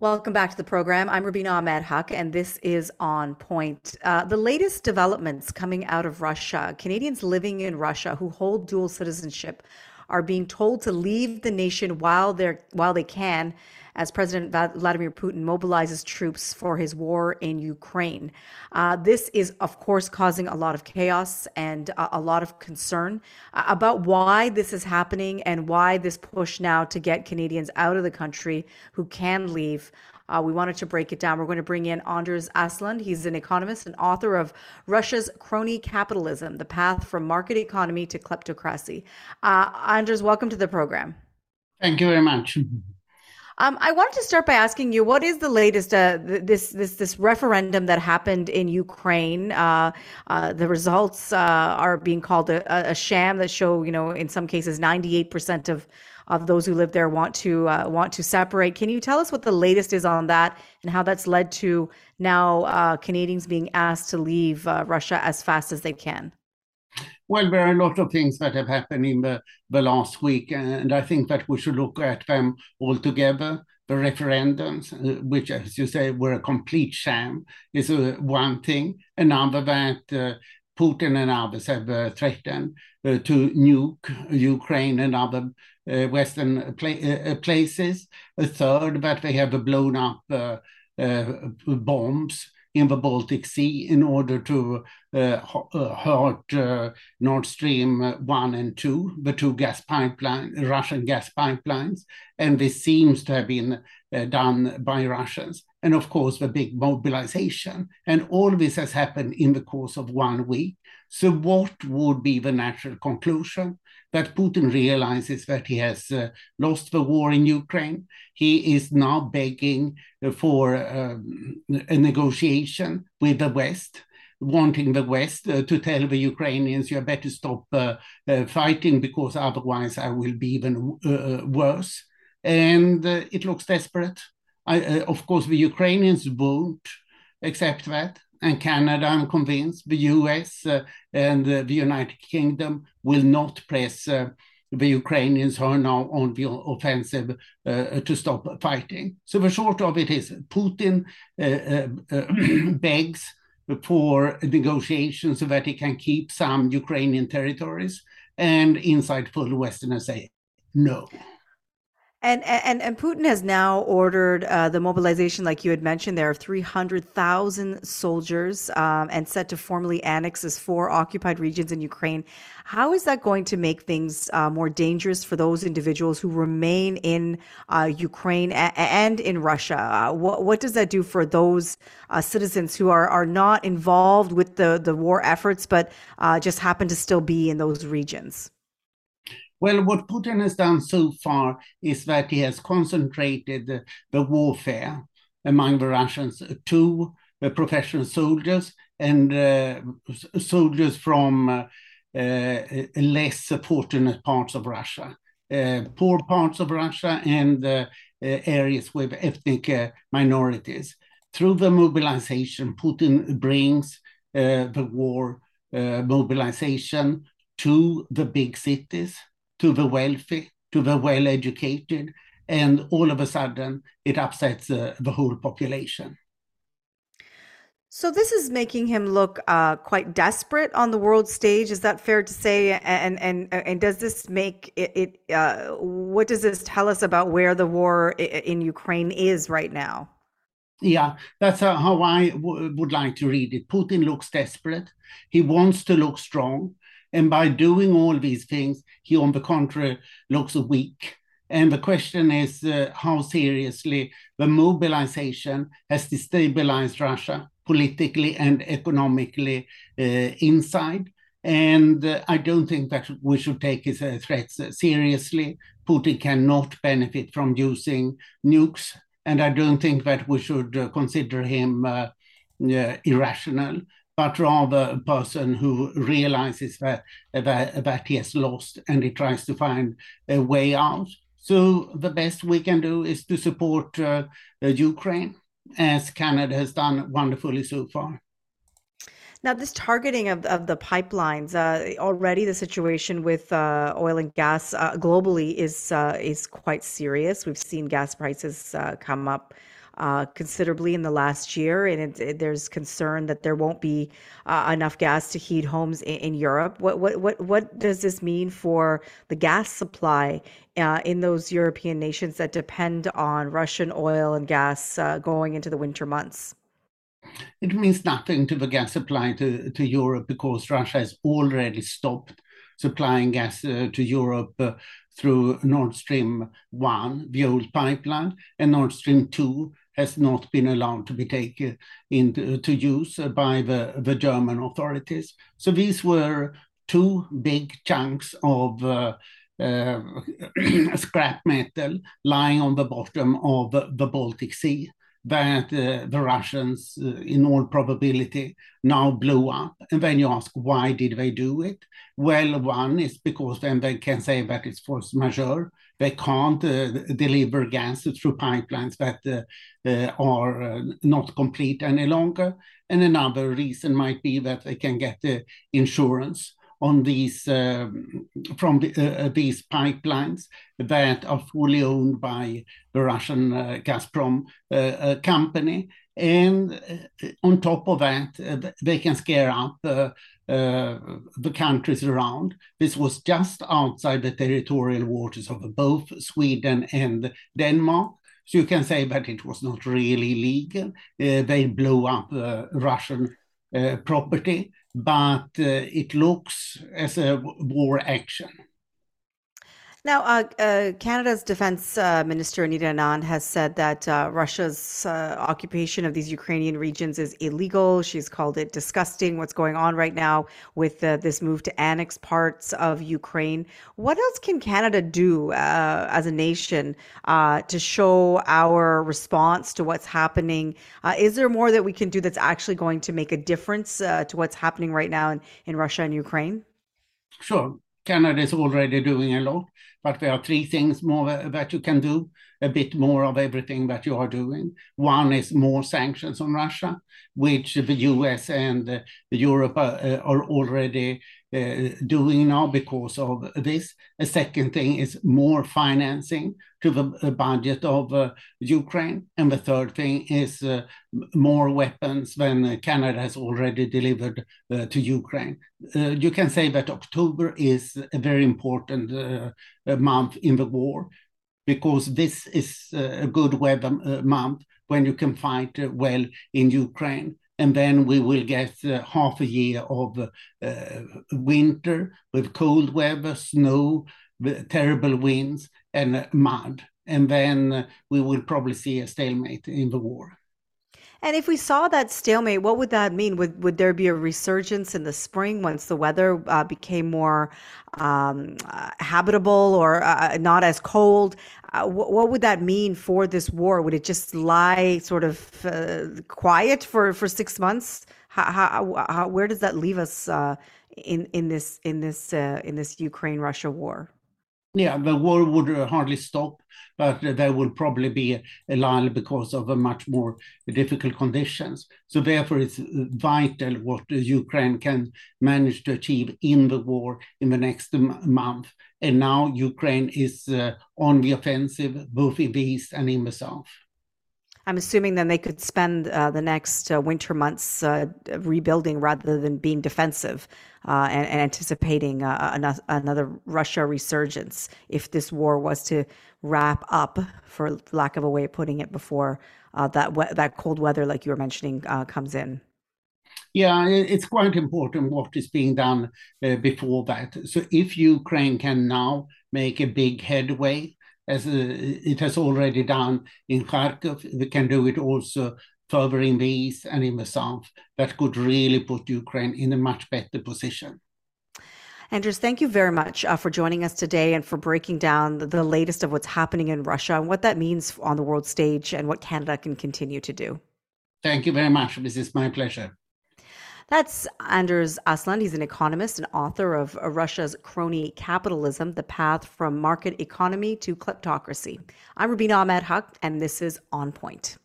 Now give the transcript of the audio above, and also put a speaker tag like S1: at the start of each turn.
S1: Welcome back to the program. I'm Rubina Ahmed Haq, and this is On Point. Uh, the latest developments coming out of Russia Canadians living in Russia who hold dual citizenship are being told to leave the nation while they're while they can as President Vladimir Putin mobilizes troops for his war in Ukraine. Uh, this is, of course, causing a lot of chaos and a, a lot of concern uh, about why this is happening and why this push now to get Canadians out of the country who can leave. Uh, we wanted to break it down. We're going to bring in Anders Aslund. He's an economist and author of Russia's Crony Capitalism The Path from Market Economy to Kleptocracy. Uh, Anders, welcome to the program.
S2: Thank you very much.
S1: Um, I wanted to start by asking you, what is the latest uh, this this this referendum that happened in Ukraine? Uh, uh, the results uh, are being called a, a, sham that show, you know, in some cases, ninety eight percent of of those who live there want to uh, want to separate. Can you tell us what the latest is on that and how that's led to now uh, Canadians being asked to leave Russia as fast as they can?
S2: Well, there are a lot of things that have happened in the, the last week, and I think that we should look at them all together. The referendums, uh, which, as you say, were a complete sham, is uh, one thing. Another that uh, Putin and others have uh, threatened uh, to nuke Ukraine and other uh, Western pla- places. A third that they have blown up bombs in the Baltic Sea in order to uh, hurt uh, Nord Stream 1 and 2, the two gas pipeline, Russian gas pipelines. And this seems to have been done by Russians. And of course, the big mobilization. And all this has happened in the course of one week. So, what would be the natural conclusion? That Putin realizes that he has uh, lost the war in Ukraine. He is now begging for um, a negotiation with the West wanting the West uh, to tell the Ukrainians, you better stop uh, uh, fighting because otherwise I will be even uh, uh, worse. And uh, it looks desperate. I, of course, the Ukrainians won't accept that and Canada, I'm convinced, the US uh, and uh, the United Kingdom will not press uh, the Ukrainians who are now on the offensive uh, to stop fighting. So the short of it is Putin uh, uh, begs for negotiations so that he can keep some Ukrainian territories, and insightful Westerners say no.
S1: And, and and Putin has now ordered uh, the mobilization, like you had mentioned, there of 300,000 soldiers um, and set to formally annex his four occupied regions in Ukraine. How is that going to make things uh, more dangerous for those individuals who remain in uh, Ukraine a- and in Russia? Uh, what, what does that do for those uh, citizens who are, are not involved with the, the war efforts, but uh, just happen to still be in those regions?
S2: Well, what Putin has done so far is that he has concentrated the, the warfare among the Russians to uh, professional soldiers and uh, soldiers from uh, uh less fortunate parts of Russia, uh, poor parts of Russia, and uh, areas with ethnic minorities. Through the mobilization, Putin brings the war mobilization to the big cities to the wealthy, to the well educated, and all of a sudden it upsets uh, the whole population.
S1: So this is making him look uh, quite desperate on the world stage. Is that fair to say? And and and does this make it? it uh, what does this tell us about where the war in Ukraine is right now?
S2: Yeah, that's how I w- would like to read it. Putin looks desperate. He wants to look strong. And by doing all these things, he, on the contrary, looks weak. And the question is uh, how seriously the mobilization has destabilized Russia politically and economically uh, inside. And uh, I don't think that we should take his uh, threats seriously. Putin cannot benefit from using nukes. And I don't think that we should uh, consider him uh, irrational but rather a person who realizes that, that, that he has lost and he tries to find a way out. So the best we can do is to support uh, Ukraine, as Canada has done wonderfully so far.
S1: Now, this targeting of, of the pipelines, uh, already the situation with uh, oil and gas uh, globally is uh, is quite serious. We've seen gas prices uh, come up uh, considerably in the last year, and it, it, there's concern that there won't be uh, enough gas to heat homes in, in, Europe. What what what what does this mean for the gas supply uh, in those European nations that depend on Russian oil and gas uh, going into the winter months?
S2: It means nothing to the gas supply to, to Europe because Russia has already stopped supplying gas uh, to Europe uh, through Nord Stream 1, the old pipeline, and Nord Stream 2 has not been allowed to be taken into to use by the, the German authorities. So these were two big chunks of uh, uh, scrap metal lying on the bottom of the Baltic Sea that uh, the Russians, uh, in all probability, now blew up. And then you ask, why did they do it? Well, one is because then they can say that it's force majeure. They can't uh, deliver gas through pipelines that uh, uh, are uh, not complete any longer. And another reason might be that they can get the insurance on these um, from the, uh, uh, these pipelines that are fully owned by the Russian uh, Gazprom company. And on top of that, they can scare up uh, the countries around. This was just outside the territorial waters of both Sweden and Denmark. So you can say that it was not really legal. Uh, they blew up uh, Russian property but uh, it looks as a war action.
S1: Now, uh, uh, Canada's Defense uh, Minister Anita Anand has said that uh, Russia's uh, occupation of these Ukrainian regions is illegal. She's called it disgusting. What's going on right now with uh, this move to annex parts of Ukraine? What else can Canada do as a nation to show our response to what's happening? is there more that we can do that's actually going to make a difference to what's happening right now in, in Russia and Ukraine?
S2: Sure. Canada is already doing a lot, but there are three things more that you can do, a bit more of everything that you are doing. One is more sanctions on Russia, which the US and uh, Europe uh, are already uh, doing now because of this. A second thing is more financing to the budget of uh, Ukraine. And the third thing is uh, more weapons than Canada has already delivered uh, to Ukraine. Uh, you can say that October is a very important uh, month in the war because this is a good weather month when you can fight well in Ukraine and then we will get uh, half a year of uh, winter with cold weather, snow, terrible winds, and mud. And then uh, we will probably see a stalemate in the war.
S1: And if we saw that stalemate, what would that mean? Would would there be a resurgence in the spring once the weather uh, became more um, uh, habitable or uh, not as cold? Uh, what, what, would that mean for this war? Would it just lie sort of uh, quiet for, for six months? How, how, how, where does that leave us uh, in in this in this in this Ukraine Russia war?
S2: Yeah, the war would hardly stop, but there will probably be a lull because of a much more difficult conditions. So therefore, it's vital what Ukraine can manage to achieve in the war in the next month. And now Ukraine is uh, on the offensive, both in the east and in the south.
S1: I'm assuming then they could spend uh, the next uh, winter months uh, rebuilding rather than being defensive uh, and, and, anticipating uh, another Russia resurgence if this war was to wrap up, for lack of a way of putting it, before uh, that we- that cold weather, like you were mentioning, comes in.
S2: Yeah, it's quite important what is being done before that. So if Ukraine can now make a big headway as uh, it has already done in Kharkov. We can do it also further in the east and in the south. That could really put Ukraine in a much better position.
S1: Anders, thank you very much uh, for joining us today and for breaking down the, the latest of what's happening in Russia and what that means on the world stage and what Canada can continue to do.
S2: Thank you very much. This is my pleasure.
S1: That's Anders Aslund. He's an economist and author of Russia's Crony Capitalism The Path from Market Economy to Kleptocracy. I'm Rubina Ahmed Haq, and this is On Point.